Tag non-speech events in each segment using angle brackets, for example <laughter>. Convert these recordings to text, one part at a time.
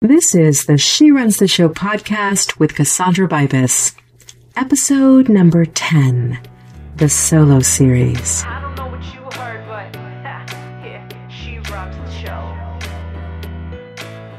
This is the She Runs the Show podcast with Cassandra Bibas, episode number 10, the solo series. I don't know what you heard, but <laughs> yeah, she runs the show.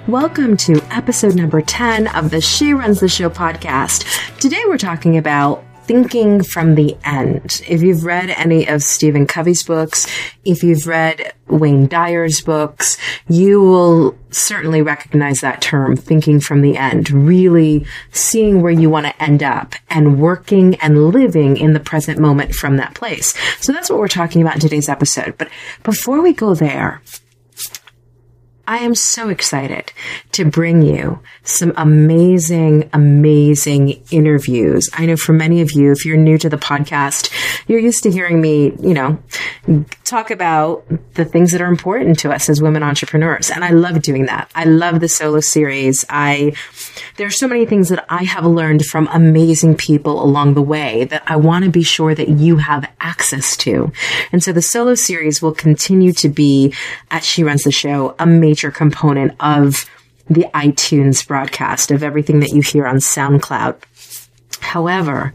Welcome to episode number 10 of the She Runs the Show podcast. Today we're talking about thinking from the end. If you've read any of Stephen Covey's books, if you've read Wayne Dyer's books, you will certainly recognize that term, thinking from the end, really seeing where you want to end up and working and living in the present moment from that place. So that's what we're talking about in today's episode. But before we go there, I am so excited to bring you some amazing, amazing interviews. I know for many of you, if you're new to the podcast, you're used to hearing me, you know, talk about the things that are important to us as women entrepreneurs. And I love doing that. I love the solo series. I, there are so many things that I have learned from amazing people along the way that I want to be sure that you have access to. And so the solo series will continue to be at She Runs the Show, a major component of the iTunes broadcast of everything that you hear on SoundCloud. However,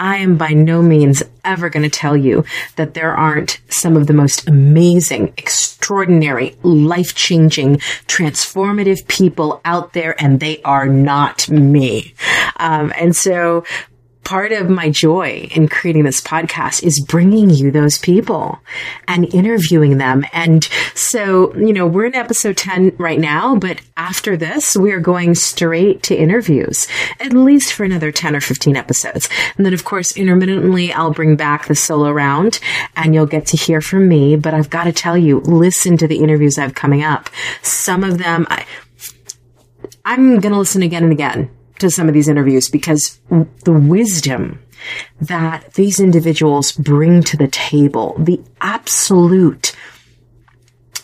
I am by no means ever going to tell you that there aren't some of the most amazing, extraordinary, life changing, transformative people out there, and they are not me. Um, and so part of my joy in creating this podcast is bringing you those people and interviewing them. And so, you know, we're in episode 10 right now, but after this, we are going straight to interviews, at least for another 10 or 15 episodes. And then, of course, intermittently, I'll bring back the solo round and you'll get to hear from me. But I've got to tell you, listen to the interviews I have coming up. Some of them, I, I'm going to listen again and again to some of these interviews because the wisdom that these individuals bring to the table, the absolute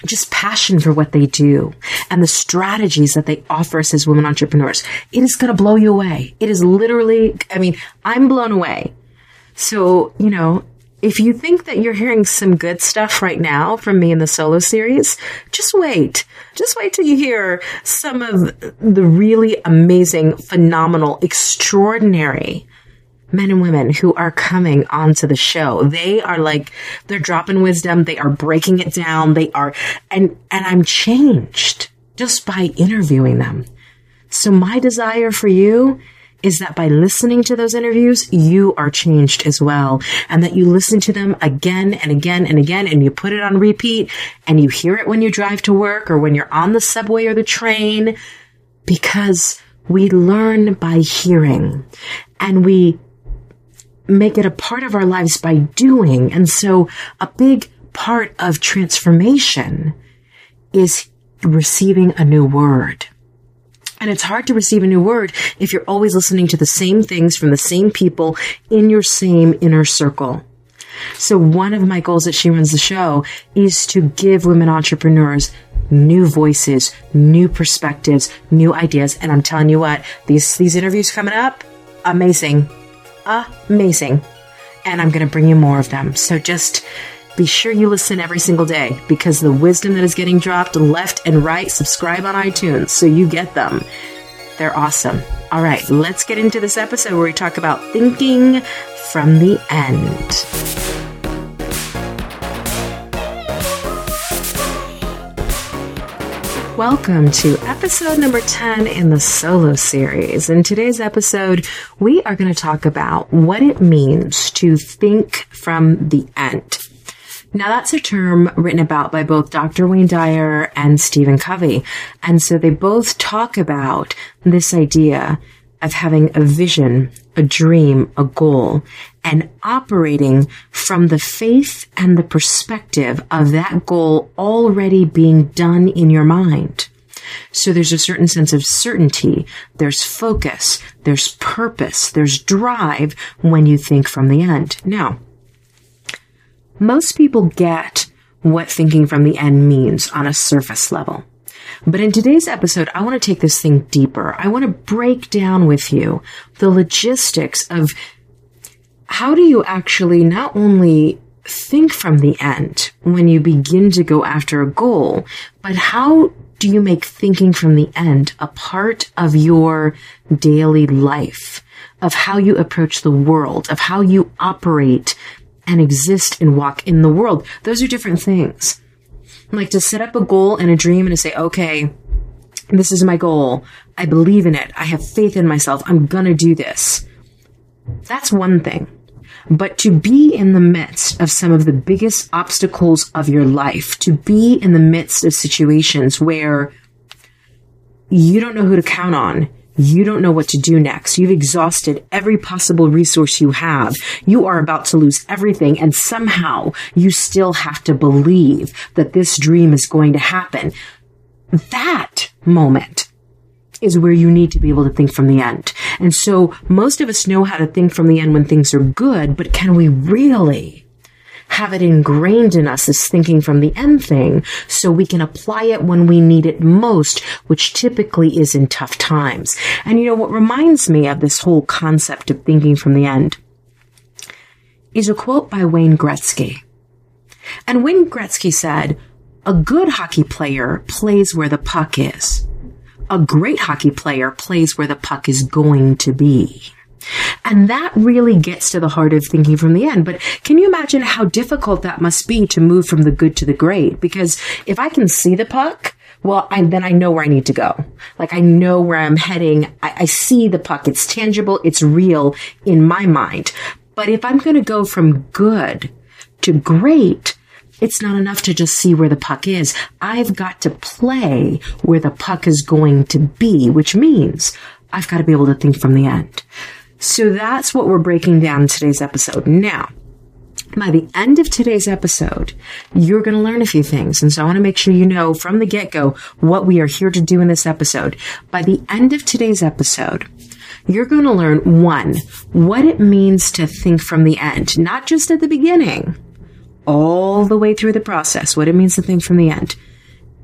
just passion for what they do and the strategies that they offer us as women entrepreneurs, it is going to blow you away. It is literally, I mean, I'm blown away. So, you know, if you think that you're hearing some good stuff right now from me in the solo series, just wait. Just wait till you hear some of the really amazing, phenomenal, extraordinary men and women who are coming onto the show. They are like, they're dropping wisdom. They are breaking it down. They are, and, and I'm changed just by interviewing them. So my desire for you is that by listening to those interviews, you are changed as well. And that you listen to them again and again and again and you put it on repeat and you hear it when you drive to work or when you're on the subway or the train because we learn by hearing and we make it a part of our lives by doing. And so a big part of transformation is receiving a new word. And it's hard to receive a new word if you're always listening to the same things from the same people in your same inner circle. So one of my goals that she runs the show is to give women entrepreneurs new voices, new perspectives, new ideas. And I'm telling you what, these, these interviews coming up, amazing, amazing. And I'm going to bring you more of them. So just be sure you listen every single day because the wisdom that is getting dropped left and right, subscribe on iTunes so you get them. They're awesome. All right, let's get into this episode where we talk about thinking from the end. Welcome to episode number 10 in the solo series. In today's episode, we are going to talk about what it means to think from the end. Now that's a term written about by both Dr. Wayne Dyer and Stephen Covey. And so they both talk about this idea of having a vision, a dream, a goal, and operating from the faith and the perspective of that goal already being done in your mind. So there's a certain sense of certainty, there's focus, there's purpose, there's drive when you think from the end. Now, most people get what thinking from the end means on a surface level. But in today's episode, I want to take this thing deeper. I want to break down with you the logistics of how do you actually not only think from the end when you begin to go after a goal, but how do you make thinking from the end a part of your daily life, of how you approach the world, of how you operate and exist and walk in the world? Those are different things. Like to set up a goal and a dream and to say, okay, this is my goal. I believe in it. I have faith in myself. I'm going to do this. That's one thing. But to be in the midst of some of the biggest obstacles of your life, to be in the midst of situations where you don't know who to count on, you don't know what to do next. You've exhausted every possible resource you have. You are about to lose everything and somehow you still have to believe that this dream is going to happen. That moment is where you need to be able to think from the end. And so most of us know how to think from the end when things are good, but can we really have it ingrained in us as thinking from the end thing so we can apply it when we need it most, which typically is in tough times. And you know what reminds me of this whole concept of thinking from the end is a quote by Wayne Gretzky. And Wayne Gretzky said, a good hockey player plays where the puck is a great hockey player plays where the puck is going to be. And that really gets to the heart of thinking from the end. But can you imagine how difficult that must be to move from the good to the great? Because if I can see the puck, well, I, then I know where I need to go. Like I know where I'm heading. I, I see the puck. It's tangible. It's real in my mind. But if I'm going to go from good to great, it's not enough to just see where the puck is. I've got to play where the puck is going to be, which means I've got to be able to think from the end. So that's what we're breaking down in today's episode. Now, by the end of today's episode, you're going to learn a few things. And so I want to make sure you know from the get go what we are here to do in this episode. By the end of today's episode, you're going to learn one, what it means to think from the end, not just at the beginning, all the way through the process, what it means to think from the end.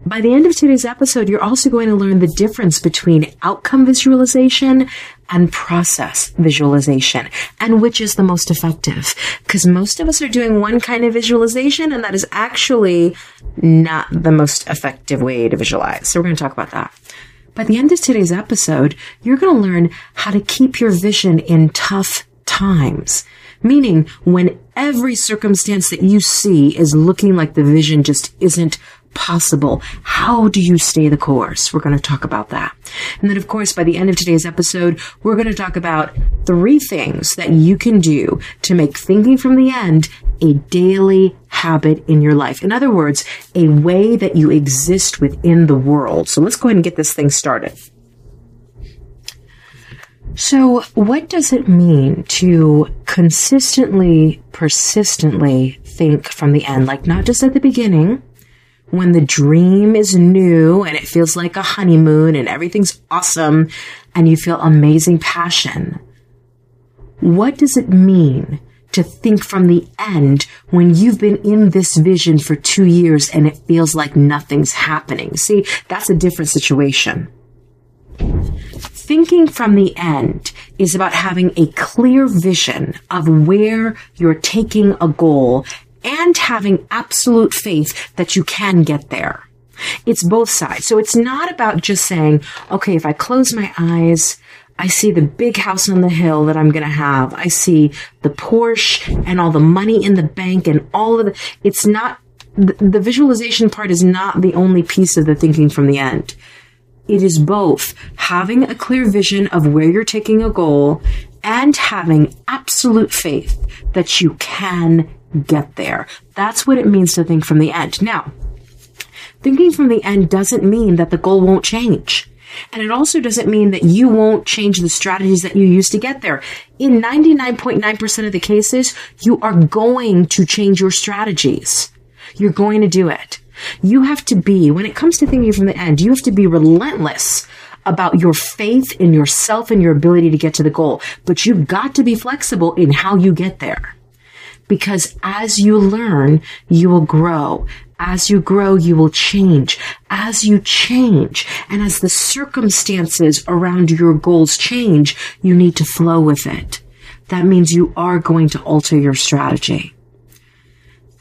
By the end of today's episode, you're also going to learn the difference between outcome visualization and process visualization and which is the most effective. Because most of us are doing one kind of visualization and that is actually not the most effective way to visualize. So we're going to talk about that. By the end of today's episode, you're going to learn how to keep your vision in tough times. Meaning when every circumstance that you see is looking like the vision just isn't possible. How do you stay the course? We're going to talk about that. And then, of course, by the end of today's episode, we're going to talk about three things that you can do to make thinking from the end a daily habit in your life. In other words, a way that you exist within the world. So let's go ahead and get this thing started. So, what does it mean to consistently, persistently think from the end? Like, not just at the beginning, when the dream is new and it feels like a honeymoon and everything's awesome and you feel amazing passion. What does it mean to think from the end when you've been in this vision for two years and it feels like nothing's happening? See, that's a different situation thinking from the end is about having a clear vision of where you're taking a goal and having absolute faith that you can get there. It's both sides. So it's not about just saying, okay, if I close my eyes, I see the big house on the hill that I'm going to have. I see the Porsche and all the money in the bank and all of the, it's not, the, the visualization part is not the only piece of the thinking from the end. It is both having a clear vision of where you're taking a goal and having absolute faith that you can get there. That's what it means to think from the end. Now, thinking from the end doesn't mean that the goal won't change. And it also doesn't mean that you won't change the strategies that you use to get there. In 99.9% of the cases, you are going to change your strategies. You're going to do it. You have to be, when it comes to thinking from the end, you have to be relentless about your faith in yourself and your ability to get to the goal. But you've got to be flexible in how you get there. Because as you learn, you will grow. As you grow, you will change. As you change, and as the circumstances around your goals change, you need to flow with it. That means you are going to alter your strategy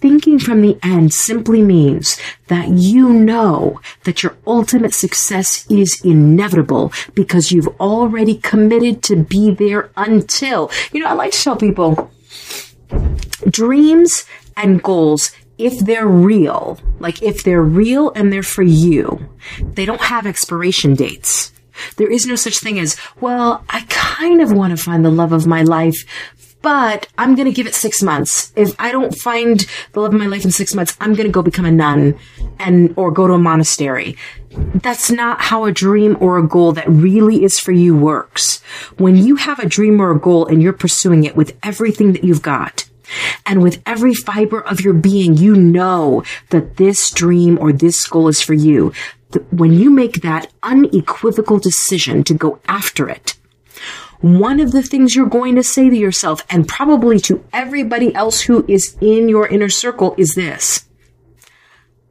Thinking from the end simply means that you know that your ultimate success is inevitable because you've already committed to be there until. You know, I like to tell people dreams and goals if they're real, like if they're real and they're for you, they don't have expiration dates. There is no such thing as, well, I kind of want to find the love of my life, but I'm going to give it six months. If I don't find the love of my life in six months, I'm going to go become a nun and, or go to a monastery. That's not how a dream or a goal that really is for you works. When you have a dream or a goal and you're pursuing it with everything that you've got, and with every fiber of your being, you know that this dream or this goal is for you. When you make that unequivocal decision to go after it, one of the things you're going to say to yourself and probably to everybody else who is in your inner circle is this.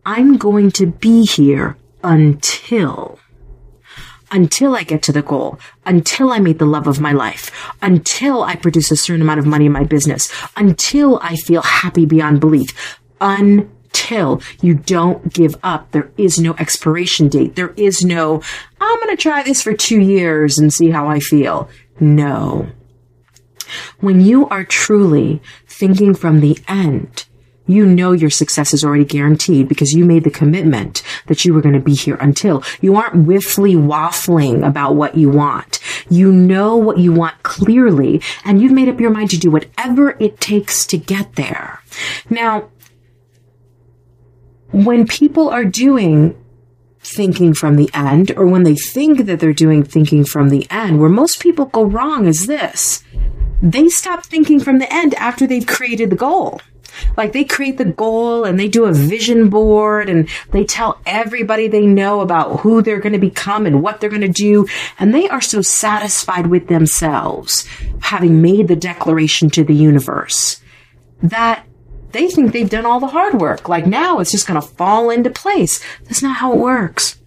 I'm going to be here until, until I get to the goal, until I meet the love of my life, until I produce a certain amount of money in my business, until I feel happy beyond belief, until you don't give up. There is no expiration date. There is no, I'm going to try this for two years and see how I feel. No. When you are truly thinking from the end, you know your success is already guaranteed because you made the commitment that you were going to be here until. You aren't whiffly waffling about what you want. You know what you want clearly and you've made up your mind to do whatever it takes to get there. Now, when people are doing thinking from the end, or when they think that they're doing thinking from the end, where most people go wrong is this. They stop thinking from the end after they've created the goal. Like they create the goal and they do a vision board and they tell everybody they know about who they're going to become and what they're going to do. And they are so satisfied with themselves having made the declaration to the universe that they think they've done all the hard work. Like now it's just going to fall into place. That's not how it works.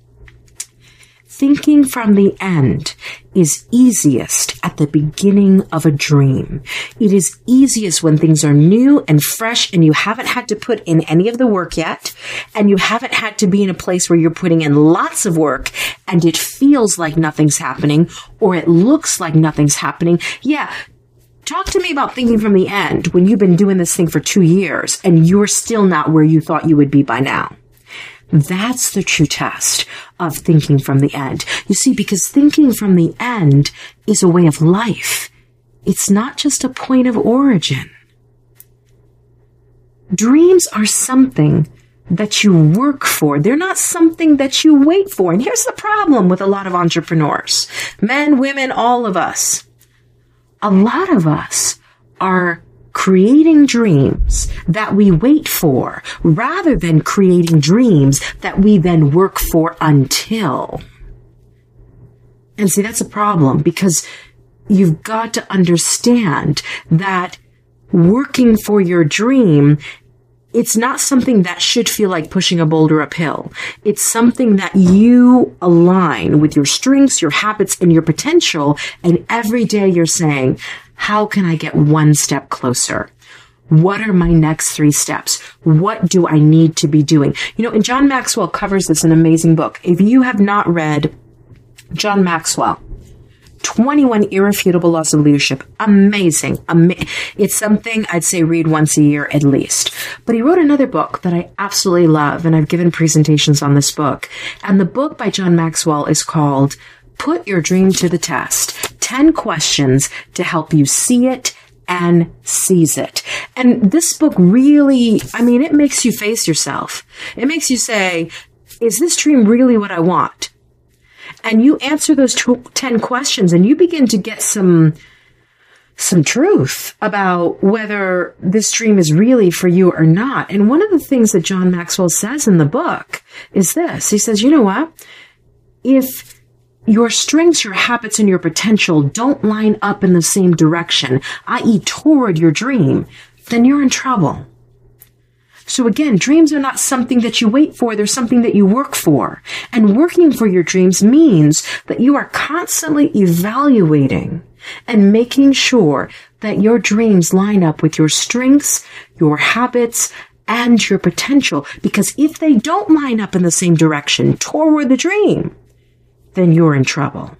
Thinking from the end is easiest at the beginning of a dream. It is easiest when things are new and fresh and you haven't had to put in any of the work yet. And you haven't had to be in a place where you're putting in lots of work and it feels like nothing's happening or it looks like nothing's happening. Yeah, Talk to me about thinking from the end when you've been doing this thing for two years and you're still not where you thought you would be by now. That's the true test of thinking from the end. You see, because thinking from the end is a way of life. It's not just a point of origin. Dreams are something that you work for. They're not something that you wait for. And here's the problem with a lot of entrepreneurs. Men, women, all of us a lot of us are creating dreams that we wait for rather than creating dreams that we then work for until. And see, that's a problem because you've got to understand that working for your dream it's not something that should feel like pushing a boulder uphill. It's something that you align with your strengths, your habits, and your potential. And every day you're saying, how can I get one step closer? What are my next three steps? What do I need to be doing? You know, and John Maxwell covers this in an amazing book. If you have not read John Maxwell, 21 irrefutable laws of leadership. Amazing. Ama- it's something I'd say read once a year at least. But he wrote another book that I absolutely love, and I've given presentations on this book. And the book by John Maxwell is called Put Your Dream to the Test 10 Questions to Help You See It and seize it. And this book really, I mean, it makes you face yourself. It makes you say, is this dream really what I want? And you answer those 10 questions and you begin to get some some truth about whether this dream is really for you or not. And one of the things that John Maxwell says in the book is this. He says, you know what? If your strengths, your habits, and your potential don't line up in the same direction, i.e. toward your dream, then you're in trouble. So again, dreams are not something that you wait for. They're something that you work for. And working for your dreams means that you are constantly evaluating and making sure that your dreams line up with your strengths, your habits, and your potential. Because if they don't line up in the same direction toward the dream, then you're in trouble.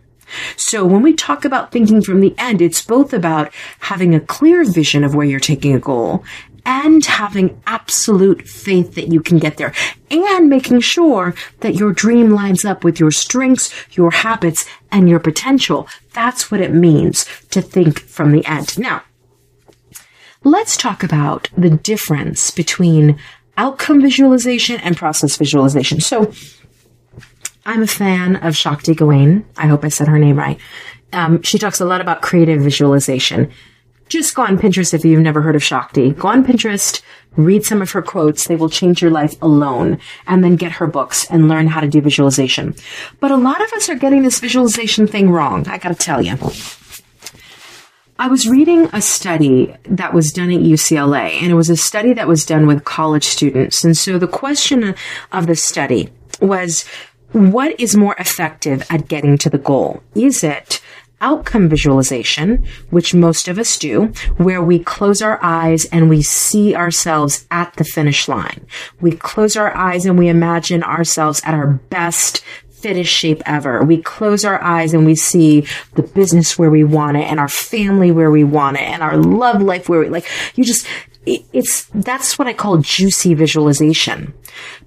So when we talk about thinking from the end, it's both about having a clear vision of where you're taking a goal and having absolute faith that you can get there and making sure that your dream lines up with your strengths, your habits, and your potential. That's what it means to think from the end. Now, let's talk about the difference between outcome visualization and process visualization. So, I'm a fan of Shakti Gawain. I hope I said her name right. Um, she talks a lot about creative visualization. Just go on Pinterest if you've never heard of Shakti. Go on Pinterest, read some of her quotes. They will change your life alone. And then get her books and learn how to do visualization. But a lot of us are getting this visualization thing wrong. I gotta tell you. I was reading a study that was done at UCLA, and it was a study that was done with college students. And so the question of the study was what is more effective at getting to the goal? Is it outcome visualization, which most of us do, where we close our eyes and we see ourselves at the finish line. We close our eyes and we imagine ourselves at our best fittest shape ever. We close our eyes and we see the business where we want it and our family where we want it and our love life where we like, you just, it's, that's what I call juicy visualization.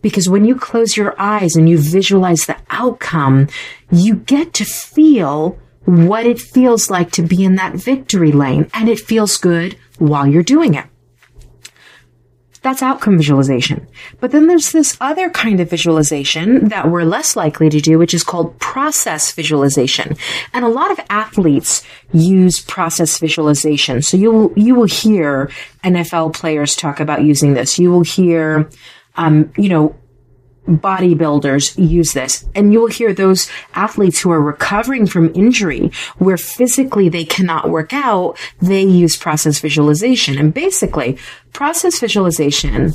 Because when you close your eyes and you visualize the outcome, you get to feel what it feels like to be in that victory lane and it feels good while you're doing it. That's outcome visualization. But then there's this other kind of visualization that we're less likely to do, which is called process visualization. And a lot of athletes use process visualization. So you will, you will hear NFL players talk about using this. You will hear, um, you know, bodybuilders use this. And you will hear those athletes who are recovering from injury where physically they cannot work out, they use process visualization. And basically, process visualization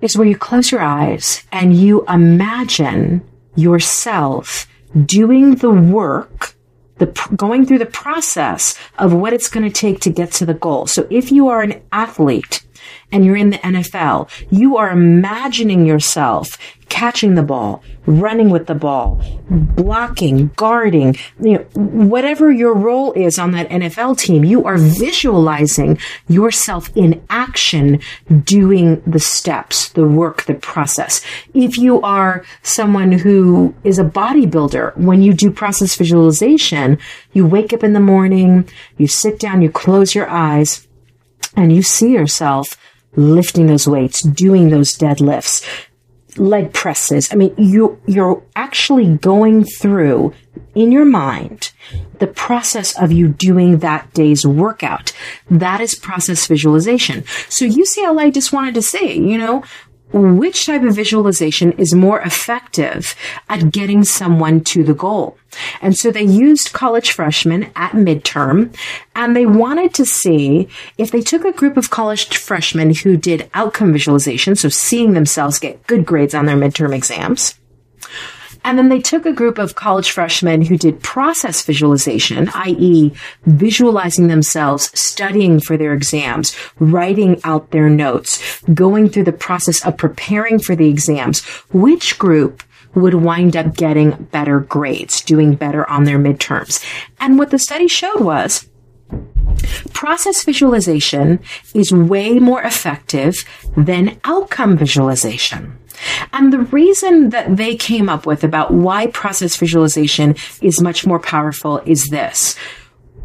is where you close your eyes and you imagine yourself doing the work the going through the process of what it's going to take to get to the goal. So if you are an athlete and you're in the NFL, you are imagining yourself catching the ball, running with the ball, blocking, guarding, you know, whatever your role is on that NFL team, you are visualizing yourself in action doing the steps, the work, the process. If you are someone who is a bodybuilder, when you do process visualization, you wake up in the morning, you sit down, you close your eyes, and you see yourself lifting those weights, doing those deadlifts, leg presses. I mean, you, you're actually going through in your mind the process of you doing that day's workout. That is process visualization. So UCLA just wanted to say, you know, which type of visualization is more effective at getting someone to the goal. And so they used college freshmen at midterm and they wanted to see if they took a group of college freshmen who did outcome visualization, so seeing themselves get good grades on their midterm exams, and then they took a group of college freshmen who did process visualization, i.e., visualizing themselves studying for their exams, writing out their notes, going through the process of preparing for the exams. Which group would wind up getting better grades, doing better on their midterms? And what the study showed was Process visualization is way more effective than outcome visualization. And the reason that they came up with about why process visualization is much more powerful is this.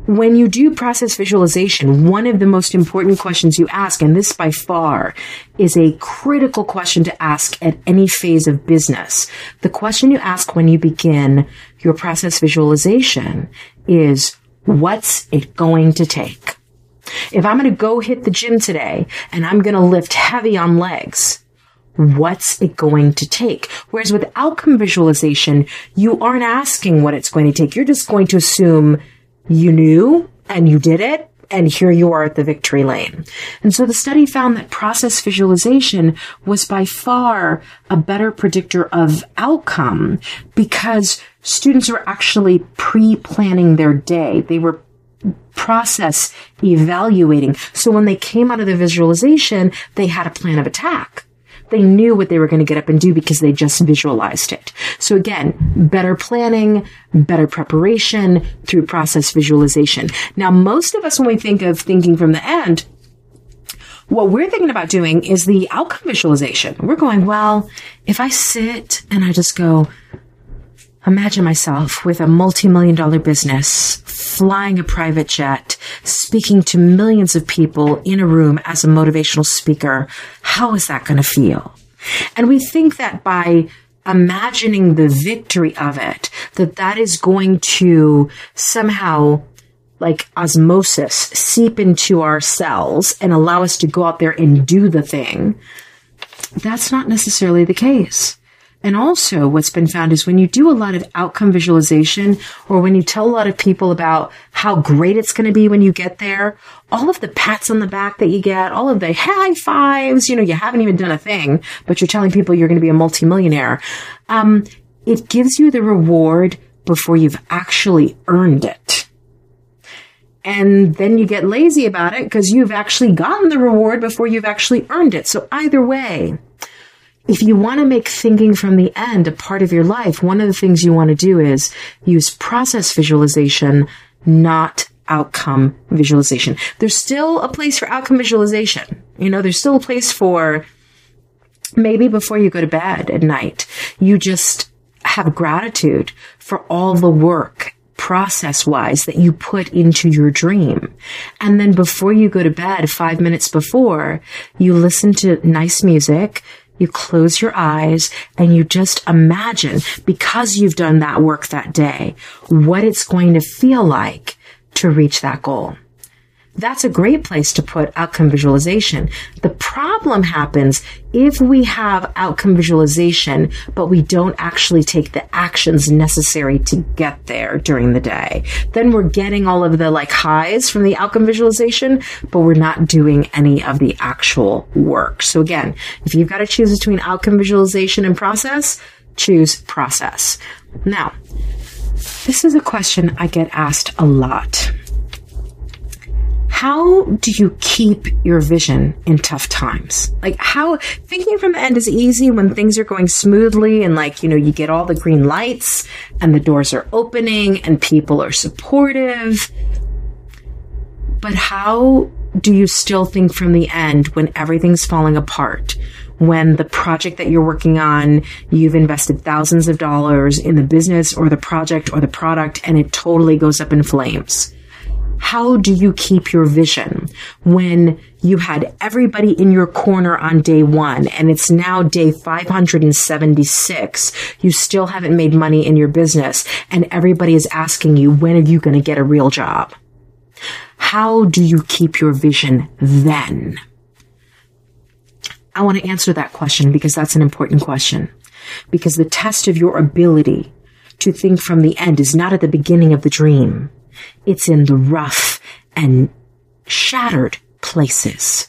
When you do process visualization, one of the most important questions you ask, and this by far is a critical question to ask at any phase of business. The question you ask when you begin your process visualization is, what's it going to take? If I'm going to go hit the gym today and I'm going to lift heavy on legs, what's it going to take? Whereas with outcome visualization, you aren't asking what it's going to take. You're just going to assume you knew and you did it. And here you are at the victory lane. And so the study found that process visualization was by far a better predictor of outcome because students were actually pre-planning their day. They were process evaluating. So when they came out of the visualization, they had a plan of attack. They knew what they were going to get up and do because they just visualized it. So again, better planning, better preparation through process visualization. Now, most of us, when we think of thinking from the end, what we're thinking about doing is the outcome visualization. We're going, well, if I sit and I just go, imagine myself with a multi-million dollar business, flying a private jet, speaking to millions of people in a room as a motivational speaker. How is that going to feel? And we think that by imagining the victory of it, that that is going to somehow like osmosis seep into our cells and allow us to go out there and do the thing. That's not necessarily the case. And also what's been found is when you do a lot of outcome visualization or when you tell a lot of people about how great it's going to be when you get there, all of the pats on the back that you get, all of the high fives, you know, you haven't even done a thing, but you're telling people you're going to be a multimillionaire. Um, it gives you the reward before you've actually earned it and then you get lazy about it because you've actually gotten the reward before you've actually earned it. So either way, if you want to make thinking from the end a part of your life, one of the things you want to do is use process visualization, not outcome visualization. There's still a place for outcome visualization. You know, there's still a place for maybe before you go to bed at night, you just have gratitude for all the work process wise that you put into your dream. And then before you go to bed, five minutes before, you listen to nice music, you close your eyes and you just imagine because you've done that work that day, what it's going to feel like to reach that goal that's a great place to put outcome visualization. The problem happens if we have outcome visualization, but we don't actually take the actions necessary to get there during the day. Then we're getting all of the like highs from the outcome visualization, but we're not doing any of the actual work. So again, if you've got to choose between outcome visualization and process, choose process. Now, this is a question I get asked a lot how do you keep your vision in tough times? Like how thinking from the end is easy when things are going smoothly and like, you know, you get all the green lights and the doors are opening and people are supportive. But how do you still think from the end when everything's falling apart? When the project that you're working on, you've invested thousands of dollars in the business or the project or the product and it totally goes up in flames how do you keep your vision when you had everybody in your corner on day one and it's now day 576? You still haven't made money in your business and everybody is asking you, when are you going to get a real job? How do you keep your vision then? I want to answer that question because that's an important question. Because the test of your ability to think from the end is not at the beginning of the dream. It's in the rough and shattered places.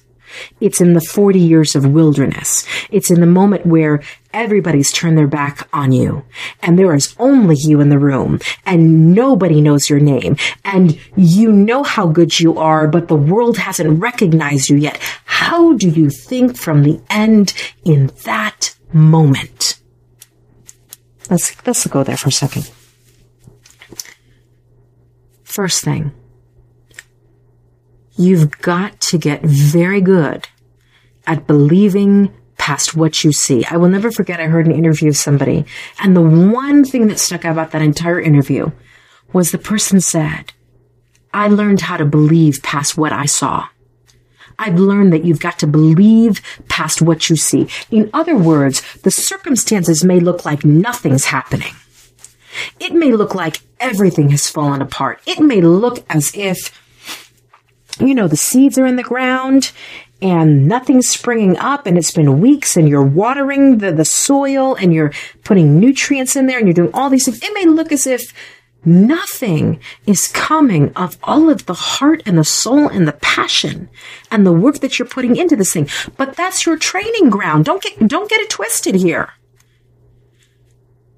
It's in the 40 years of wilderness. It's in the moment where everybody's turned their back on you and there is only you in the room and nobody knows your name and you know how good you are, but the world hasn't recognized you yet. How do you think from the end in that moment? Let's, let's go there for a second. First thing, you've got to get very good at believing past what you see. I will never forget, I heard an interview of somebody, and the one thing that stuck out about that entire interview was the person said, I learned how to believe past what I saw. I've learned that you've got to believe past what you see. In other words, the circumstances may look like nothing's happening. It may look like everything has fallen apart. It may look as if, you know, the seeds are in the ground and nothing's springing up and it's been weeks and you're watering the, the soil and you're putting nutrients in there and you're doing all these things. It may look as if nothing is coming of all of the heart and the soul and the passion and the work that you're putting into this thing. But that's your training ground. Don't get, don't get it twisted here.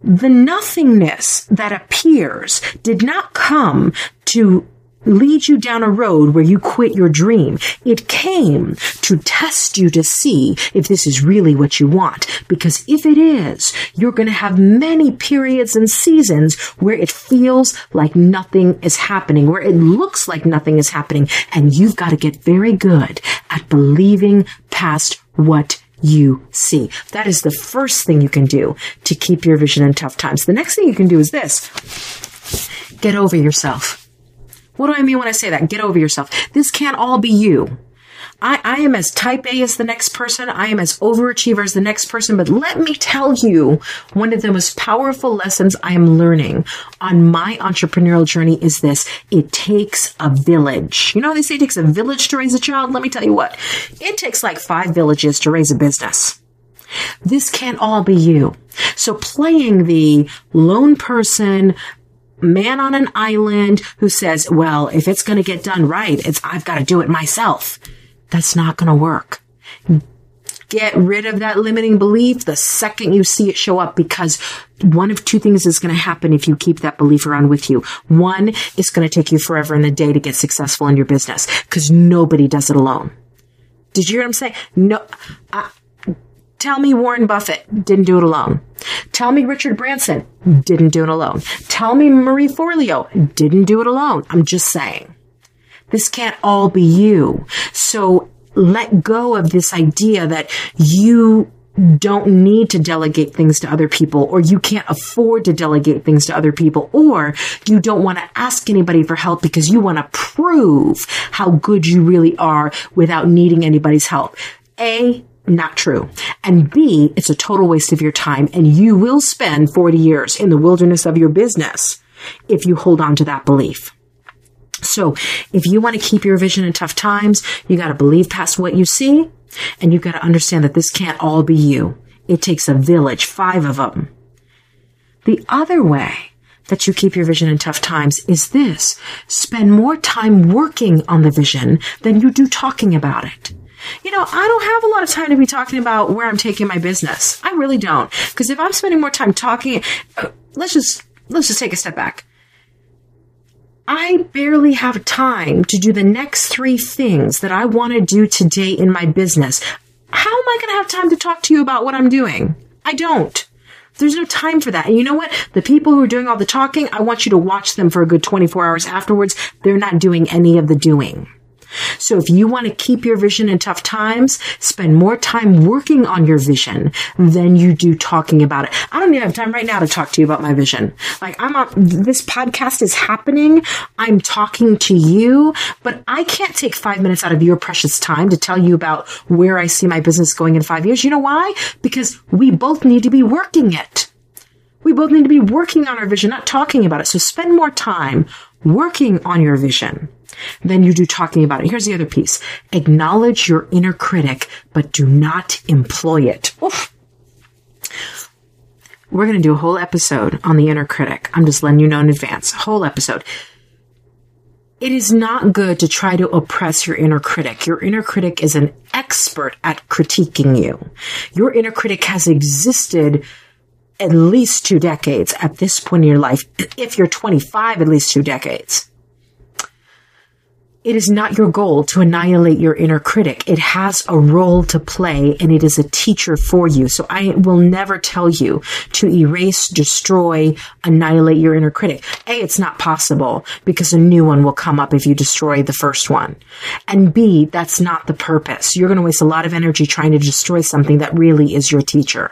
The nothingness that appears did not come to lead you down a road where you quit your dream. It came to test you to see if this is really what you want. Because if it is, you're going to have many periods and seasons where it feels like nothing is happening, where it looks like nothing is happening. And you've got to get very good at believing past what you see. That is the first thing you can do to keep your vision in tough times. The next thing you can do is this. Get over yourself. What do I mean when I say that? Get over yourself. This can't all be you. I, I am as type A as the next person. I am as overachiever as the next person. But let me tell you, one of the most powerful lessons I am learning on my entrepreneurial journey is this. It takes a village. You know, they say it takes a village to raise a child. Let me tell you what, it takes like five villages to raise a business. This can't all be you. So playing the lone person, man on an island who says, well, if it's going to get done right, it's, I've got to do it myself. That's not going to work. Get rid of that limiting belief the second you see it show up because one of two things is going to happen if you keep that belief around with you. One, it's going to take you forever in the day to get successful in your business because nobody does it alone. Did you hear what I'm saying? No, uh, tell me Warren Buffett didn't do it alone. Tell me Richard Branson didn't do it alone. Tell me Marie Forleo didn't do it alone. I'm just saying. This can't all be you. So let go of this idea that you don't need to delegate things to other people or you can't afford to delegate things to other people or you don't want to ask anybody for help because you want to prove how good you really are without needing anybody's help. A, not true. And B, it's a total waste of your time and you will spend 40 years in the wilderness of your business if you hold on to that belief. So if you want to keep your vision in tough times, you got to believe past what you see and you got to understand that this can't all be you. It takes a village, five of them. The other way that you keep your vision in tough times is this. Spend more time working on the vision than you do talking about it. You know, I don't have a lot of time to be talking about where I'm taking my business. I really don't. Because if I'm spending more time talking, uh, let's just, let's just take a step back. I barely have time to do the next three things that I want to do today in my business. How am I going to have time to talk to you about what I'm doing? I don't. There's no time for that. And you know what? The people who are doing all the talking, I want you to watch them for a good 24 hours afterwards. They're not doing any of the doing. So if you want to keep your vision in tough times, spend more time working on your vision than you do talking about it. I don't even have time right now to talk to you about my vision. Like I'm on, this podcast is happening. I'm talking to you, but I can't take five minutes out of your precious time to tell you about where I see my business going in five years. You know why? Because we both need to be working it. We both need to be working on our vision, not talking about it. So spend more time working on your vision than you do talking about it. Here's the other piece. Acknowledge your inner critic, but do not employ it. Oof. We're going to do a whole episode on the inner critic. I'm just letting you know in advance. A whole episode. It is not good to try to oppress your inner critic. Your inner critic is an expert at critiquing you. Your inner critic has existed at least two decades at this point in your life. <clears throat> If you're 25, at least two decades. It is not your goal to annihilate your inner critic. It has a role to play and it is a teacher for you. So I will never tell you to erase, destroy, annihilate your inner critic. A, it's not possible because a new one will come up if you destroy the first one. And B, that's not the purpose. You're going to waste a lot of energy trying to destroy something that really is your teacher.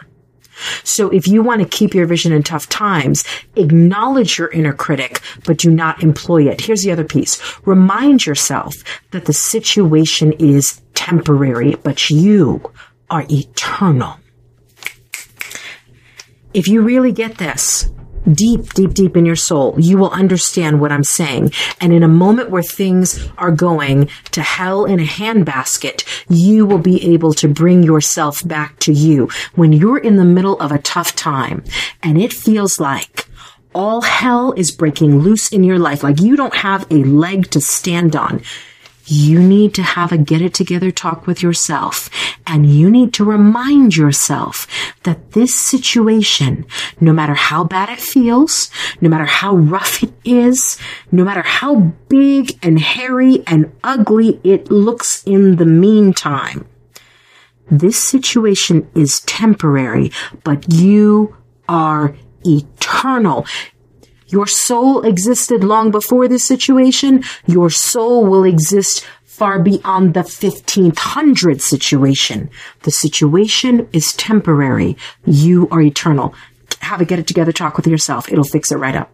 So if you want to keep your vision in tough times, acknowledge your inner critic, but do not employ it. Here's the other piece. Remind yourself that the situation is temporary, but you are eternal. If you really get this, deep, deep, deep in your soul, you will understand what I'm saying. And in a moment where things are going to hell in a handbasket, you will be able to bring yourself back to you. When you're in the middle of a tough time and it feels like all hell is breaking loose in your life, like you don't have a leg to stand on, you need to have a get it together talk with yourself. And you need to remind yourself that this situation, no matter how bad it feels, no matter how rough it is, no matter how big and hairy and ugly it looks in the meantime, this situation is temporary, but you are eternal. Your soul existed long before this situation. Your soul will exist far beyond the 1500 situation. The situation is temporary. You are eternal. Have a get it together talk with yourself. It'll fix it right up.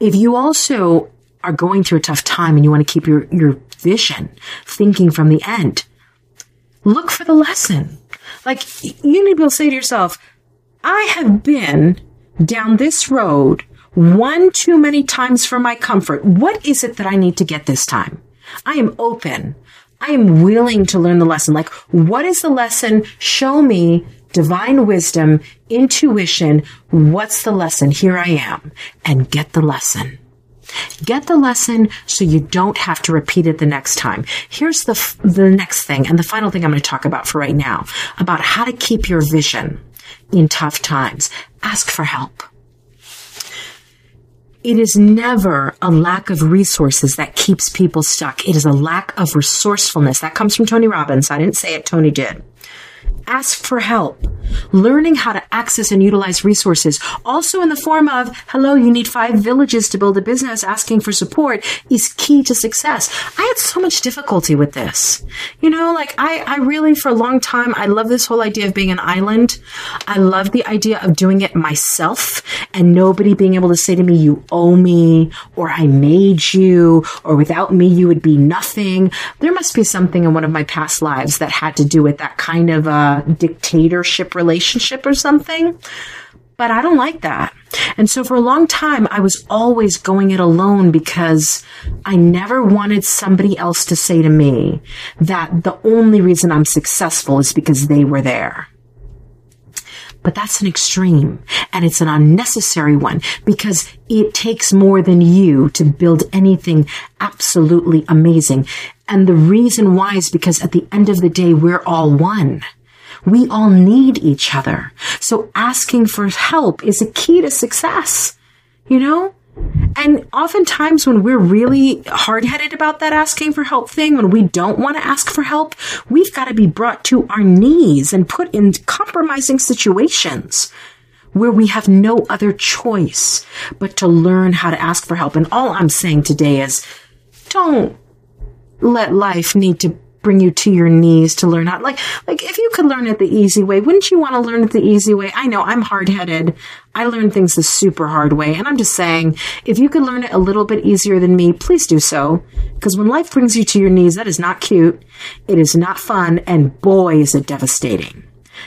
If you also are going through a tough time and you want to keep your, your vision thinking from the end, look for the lesson. Like you need to be able to say to yourself, I have been down this road one too many times for my comfort. What is it that I need to get this time? I am open. I am willing to learn the lesson. Like, what is the lesson? Show me divine wisdom, intuition. What's the lesson? Here I am and get the lesson. Get the lesson so you don't have to repeat it the next time. Here's the, f- the next thing and the final thing I'm going to talk about for right now about how to keep your vision in tough times. Ask for help. It is never a lack of resources that keeps people stuck. It is a lack of resourcefulness. That comes from Tony Robbins. I didn't say it, Tony did ask for help, learning how to access and utilize resources, also in the form of, hello, you need five villages to build a business, asking for support is key to success. I had so much difficulty with this. You know, like I, I really, for a long time, I love this whole idea of being an island. I love the idea of doing it myself and nobody being able to say to me, you owe me, or I made you, or without me, you would be nothing. There must be something in one of my past lives that had to do with that kind of, uh, dictatorship relationship or something. But I don't like that. And so for a long time, I was always going it alone because I never wanted somebody else to say to me that the only reason I'm successful is because they were there. But that's an extreme and it's an unnecessary one because it takes more than you to build anything absolutely amazing. And the reason why is because at the end of the day, we're all one. We all need each other. So asking for help is a key to success, you know? And oftentimes when we're really hard headed about that asking for help thing, when we don't want to ask for help, we've got to be brought to our knees and put in compromising situations where we have no other choice but to learn how to ask for help. And all I'm saying today is don't let life need to bring you to your knees to learn how like like if you could learn it the easy way wouldn't you want to learn it the easy way i know i'm hard-headed i learn things the super hard way and i'm just saying if you could learn it a little bit easier than me please do so because when life brings you to your knees that is not cute it is not fun and boy is it devastating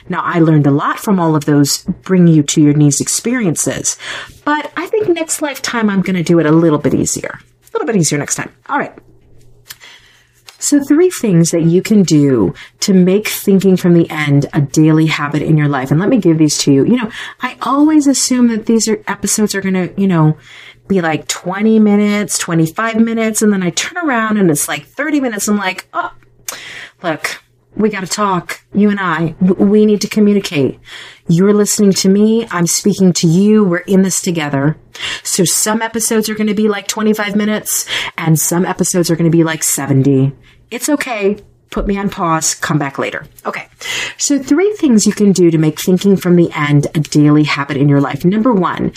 now, I learned a lot from all of those bring you to your knees experiences, but I think next lifetime I'm going to do it a little bit easier. A little bit easier next time. All right. So, three things that you can do to make thinking from the end a daily habit in your life. And let me give these to you. You know, I always assume that these are episodes are going to, you know, be like 20 minutes, 25 minutes. And then I turn around and it's like 30 minutes. I'm like, oh, look, we got to talk. You and I, we need to communicate. You're listening to me. I'm speaking to you. We're in this together. So some episodes are going to be like 25 minutes and some episodes are going to be like 70. It's okay. Put me on pause. Come back later. Okay. So three things you can do to make thinking from the end a daily habit in your life. Number one,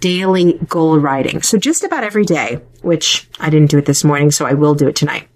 daily goal writing. So just about every day, which I didn't do it this morning, so I will do it tonight.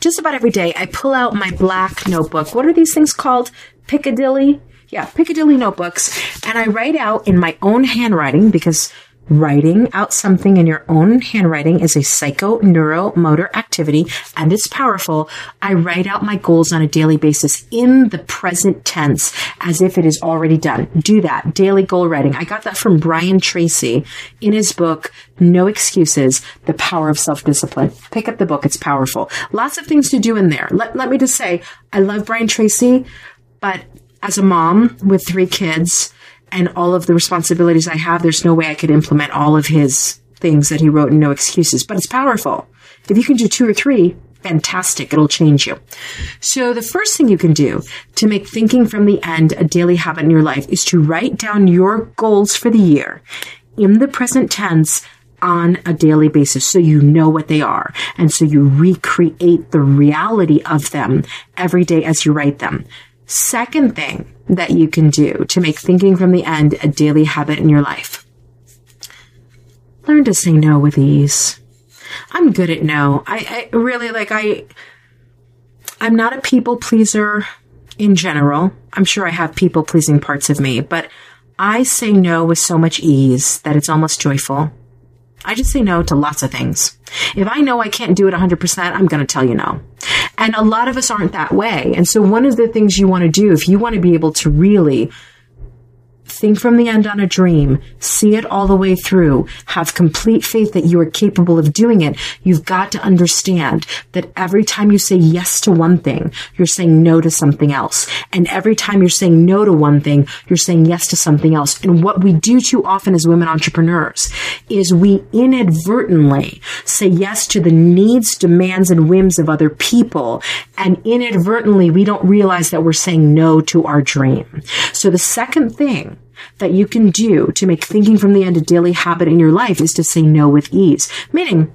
Just about every day, I pull out my black notebook. What are these things called? Piccadilly? Yeah, Piccadilly notebooks. And I write out in my own handwriting because Writing out something in your own handwriting is a psycho neuromotor activity and it's powerful. I write out my goals on a daily basis in the present tense as if it is already done. Do that. Daily goal writing. I got that from Brian Tracy in his book, No Excuses, The Power of Self-Discipline. Pick up the book. It's powerful. Lots of things to do in there. Let, let me just say, I love Brian Tracy, but as a mom with three kids, and all of the responsibilities I have, there's no way I could implement all of his things that he wrote in No Excuses, but it's powerful. If you can do two or three, fantastic. It'll change you. So the first thing you can do to make thinking from the end a daily habit in your life is to write down your goals for the year in the present tense on a daily basis so you know what they are. And so you recreate the reality of them every day as you write them. Second thing that you can do to make thinking from the end a daily habit in your life. Learn to say no with ease. I'm good at no. I, I really like I I'm not a people pleaser in general. I'm sure I have people pleasing parts of me, but I say no with so much ease that it's almost joyful. I just say no to lots of things. If I know I can't do it 100%, I'm going to tell you no. And a lot of us aren't that way. And so one of the things you want to do, if you want to be able to really think from the end on a dream, see it all the way through, have complete faith that you are capable of doing it, you've got to understand that every time you say yes to one thing, you're saying no to something else. And every time you're saying no to one thing, you're saying yes to something else. And what we do too often as women entrepreneurs is we inadvertently say yes to the needs, demands, and whims of other people. And inadvertently, we don't realize that we're saying no to our dream. So the second thing that you can do to make thinking from the end a daily habit in your life is to say no with ease. Meaning,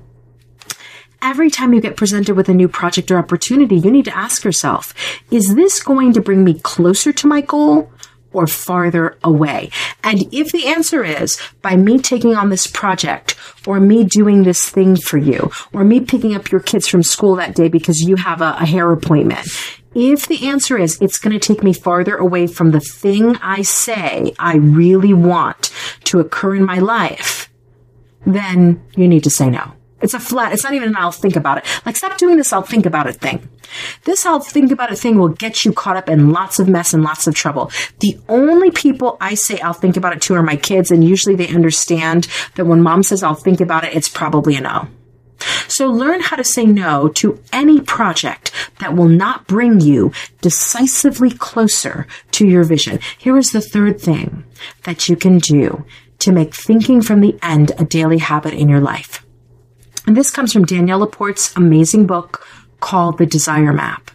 every time you get presented with a new project or opportunity, you need to ask yourself, is this going to bring me closer to my goal? Or farther away. And if the answer is by me taking on this project, or me doing this thing for you, or me picking up your kids from school that day because you have a, a hair appointment, if the answer is it's going to take me farther away from the thing I say I really want to occur in my life, then you need to say no. It's a flat, it's not even an I'll think about it. Like, stop doing this I'll think about it thing. This I'll think about it thing will get you caught up in lots of mess and lots of trouble. The only people I say I'll think about it to are my kids, and usually they understand that when mom says I'll think about it, it's probably a no. So learn how to say no to any project that will not bring you decisively closer to your vision. Here is the third thing that you can do to make thinking from the end a daily habit in your life. And this comes from Danielle LaPorte's amazing book called The Desire Map.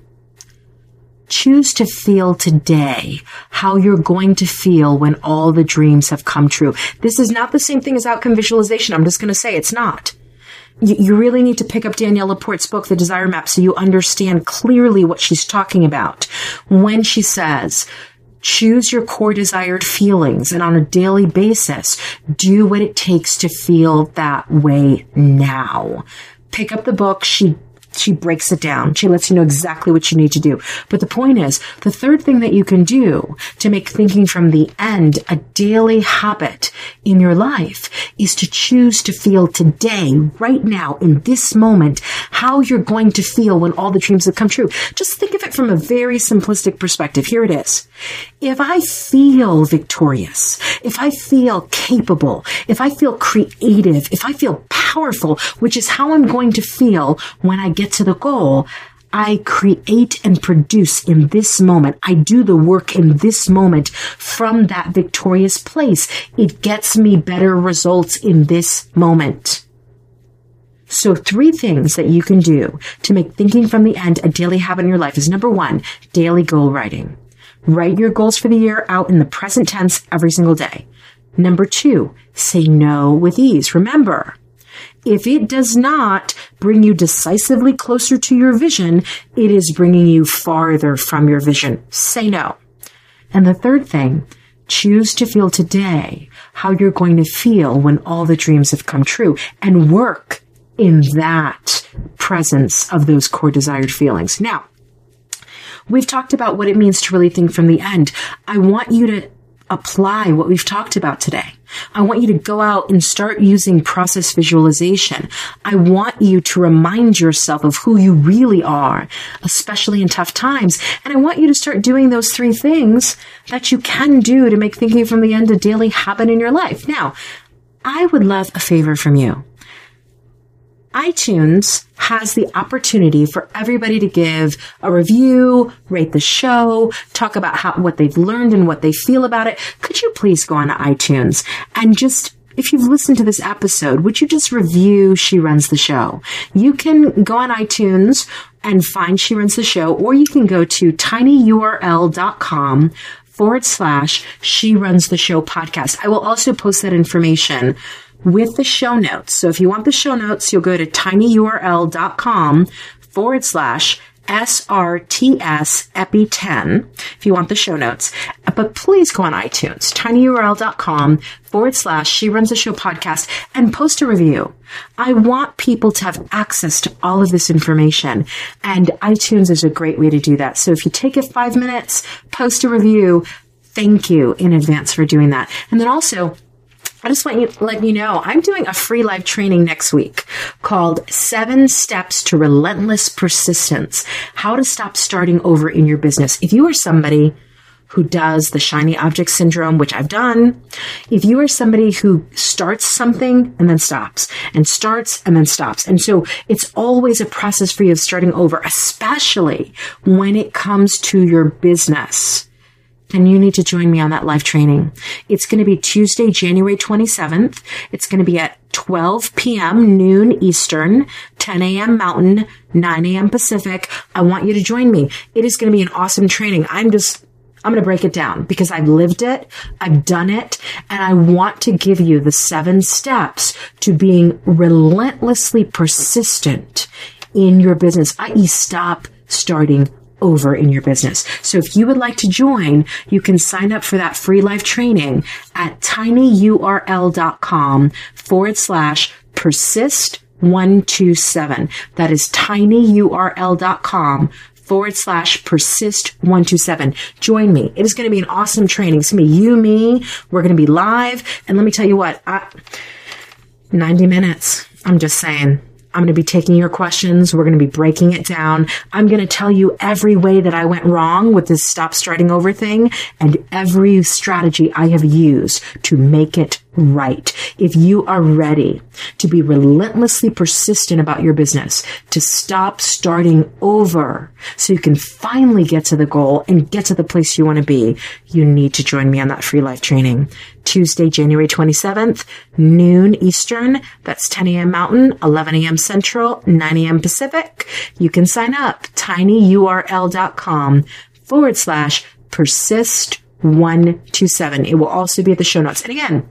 Choose to feel today how you're going to feel when all the dreams have come true. This is not the same thing as outcome visualization. I'm just going to say it's not you, you really need to pick up Danielle LaPorte's book, The Desire Map, so you understand clearly what she's talking about when she says, choose your core desired feelings and on a daily basis, do what it takes to feel that way now. Pick up the book. She she breaks it down. She lets you know exactly what you need to do. But the point is, the third thing that you can do to make thinking from the end a daily habit in your life is to choose to feel today, right now, in this moment, how you're going to feel when all the dreams have come true. Just think of it from a very simplistic perspective. Here it is. If I feel victorious, if I feel capable, if I feel creative, if I feel powerful, which is how I'm going to feel when I get to the goal, I create and produce in this moment. I do the work in this moment from that victorious place. It gets me better results in this moment. So three things that you can do to make thinking from the end a daily habit in your life is number one, daily goal writing. Write your goals for the year out in the present tense every single day. Number two, say no with ease. Remember, if it does not bring you decisively closer to your vision, it is bringing you farther from your vision. Say no. And the third thing, choose to feel today how you're going to feel when all the dreams have come true and work in that presence of those core desired feelings. Now, we've talked about what it means to really think from the end. I want you to apply what we've talked about today. I want you to go out and start using process visualization. I want you to remind yourself of who you really are, especially in tough times. And I want you to start doing those three things that you can do to make thinking from the end a daily habit in your life. Now, I would love a favor from you iTunes has the opportunity for everybody to give a review, rate the show, talk about how, what they've learned and what they feel about it. Could you please go on to iTunes and just if you've listened to this episode, would you just review She Runs the Show? You can go on iTunes and find She Runs the Show, or you can go to tinyurl.com forward slash She Runs the Show podcast. I will also post that information with the show notes. So if you want the show notes, you'll go to tinyurl.com forward slash SRTS EPI 10 if you want the show notes. But please go on iTunes, tinyurl.com forward slash She Runs the Show podcast and post a review. I want people to have access to all of this information and iTunes is a great way to do that. So if you take it five minutes, post a review, thank you in advance for doing that. And then also, I just want you to let you know I'm doing a free live training next week called Seven Steps to Relentless Persistence How to Stop Starting Over in Your Business. If you are somebody who does the shiny object syndrome, which I've done, if you are somebody who starts something and then stops and starts and then stops. And so it's always a process for you of starting over, especially when it comes to your business then you need to join me on that live training. It's going to be Tuesday, January 27th. It's going to be at 12 p.m. noon Eastern, 10 a.m. Mountain, 9 a.m. Pacific. I want you to join me. It is going to be an awesome training. I'm just I'm going to break it down because I've lived it, I've done it, and I want to give you the seven steps to being relentlessly persistent in your business, i.e. stop starting over in your business. So if you would like to join, you can sign up for that free live training at tinyurl.com forward slash persist 127. That is tinyurl.com forward slash persist 127. Join me. It is going to be an awesome training. It's going to be you, me. We're going to be live. And let me tell you what, I, 90 minutes. I'm just saying I'm going to be taking your questions. We're going to be breaking it down. I'm going to tell you every way that I went wrong with this stop starting over thing and every strategy I have used to make it right. If you are ready to be relentlessly persistent about your business, to stop starting over so you can finally get to the goal and get to the place you want to be, you need to join me on that free life training. Tuesday, January 27th, noon Eastern. That's 10 a.m. Mountain, 11 a.m. Central, 9 a.m. Pacific. You can sign up tinyurl.com forward slash persist 127. It will also be at the show notes. And again,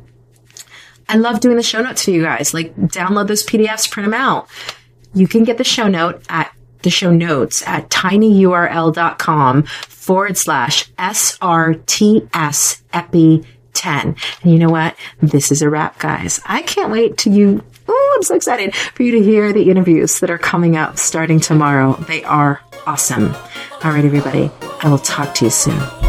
I love doing the show notes for you guys. Like download those PDFs, print them out. You can get the show note at the show notes at tinyurl.com forward slash SRTS epi 10. And you know what? This is a wrap, guys. I can't wait to you. Oh, I'm so excited for you to hear the interviews that are coming up starting tomorrow. They are awesome. All right, everybody. I will talk to you soon.